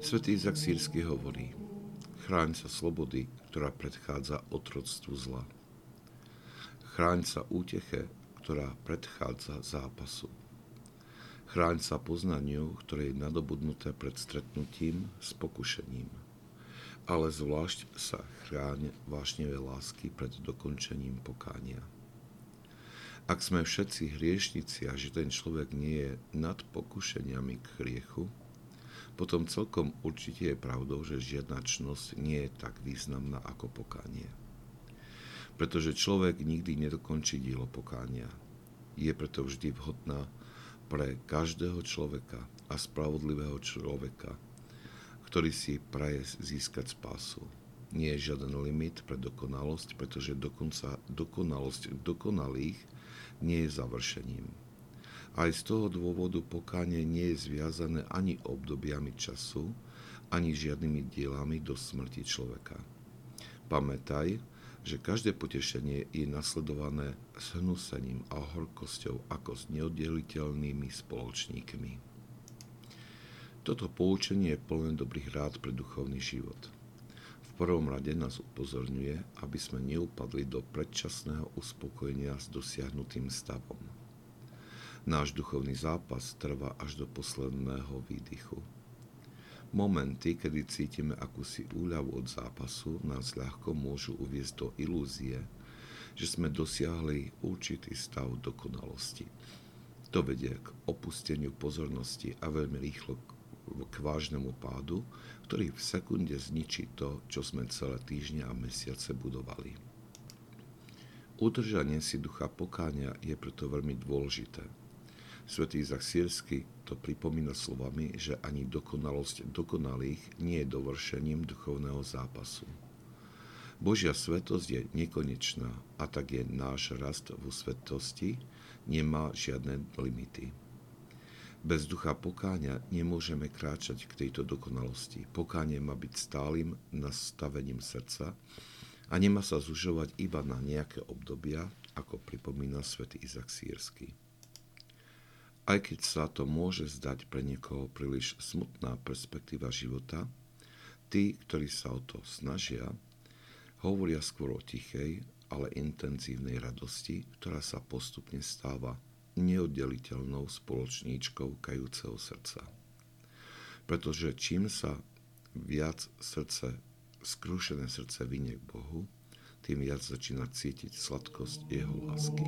Svetý Izak Sírsky hovorí, chráň sa slobody, ktorá predchádza otroctvu zla. Chráň sa úteche, ktorá predchádza zápasu. Chráň sa poznaniu, ktoré je nadobudnuté pred stretnutím s pokušením. Ale zvlášť sa chráň vášnevé lásky pred dokončením pokánia. Ak sme všetci hriešnici a že ten človek nie je nad pokušeniami k hriechu, potom celkom určite je pravdou, že žiadna čnosť nie je tak významná ako pokánie. Pretože človek nikdy nedokončí dielo pokánia. Je preto vždy vhodná pre každého človeka a spravodlivého človeka, ktorý si praje získať spásu. Nie je žiaden limit pre dokonalosť, pretože dokonca dokonalosť dokonalých nie je završením. Aj z toho dôvodu pokánie nie je zviazané ani obdobiami času, ani žiadnymi dielami do smrti človeka. Pamätaj, že každé potešenie je nasledované s hnusením a horkosťou ako s neoddeliteľnými spoločníkmi. Toto poučenie je plné dobrých rád pre duchovný život. V prvom rade nás upozorňuje, aby sme neupadli do predčasného uspokojenia s dosiahnutým stavom. Náš duchovný zápas trvá až do posledného výdychu. Momenty, kedy cítime akúsi úľavu od zápasu, nás ľahko môžu uviezť do ilúzie, že sme dosiahli určitý stav dokonalosti. To vedie k opusteniu pozornosti a veľmi rýchlo k vážnemu pádu, ktorý v sekunde zničí to, čo sme celé týždne a mesiace budovali. Udržanie si ducha pokáňa je preto veľmi dôležité. Svetý Izak Sírsky to pripomína slovami, že ani dokonalosť dokonalých nie je dovršením duchovného zápasu. Božia svetosť je nekonečná a tak je náš rast vo svetosti nemá žiadne limity. Bez ducha pokáňa nemôžeme kráčať k tejto dokonalosti. Pokánie má byť stálym nastavením srdca a nemá sa zužovať iba na nejaké obdobia, ako pripomína svätý Izak Sírsky. Aj keď sa to môže zdať pre niekoho príliš smutná perspektíva života, tí, ktorí sa o to snažia, hovoria skôr o tichej, ale intenzívnej radosti, ktorá sa postupne stáva neoddeliteľnou spoločníčkou kajúceho srdca. Pretože čím sa viac srdce, skrúšené srdce vynie k Bohu, tým viac začína cítiť sladkosť Jeho lásky.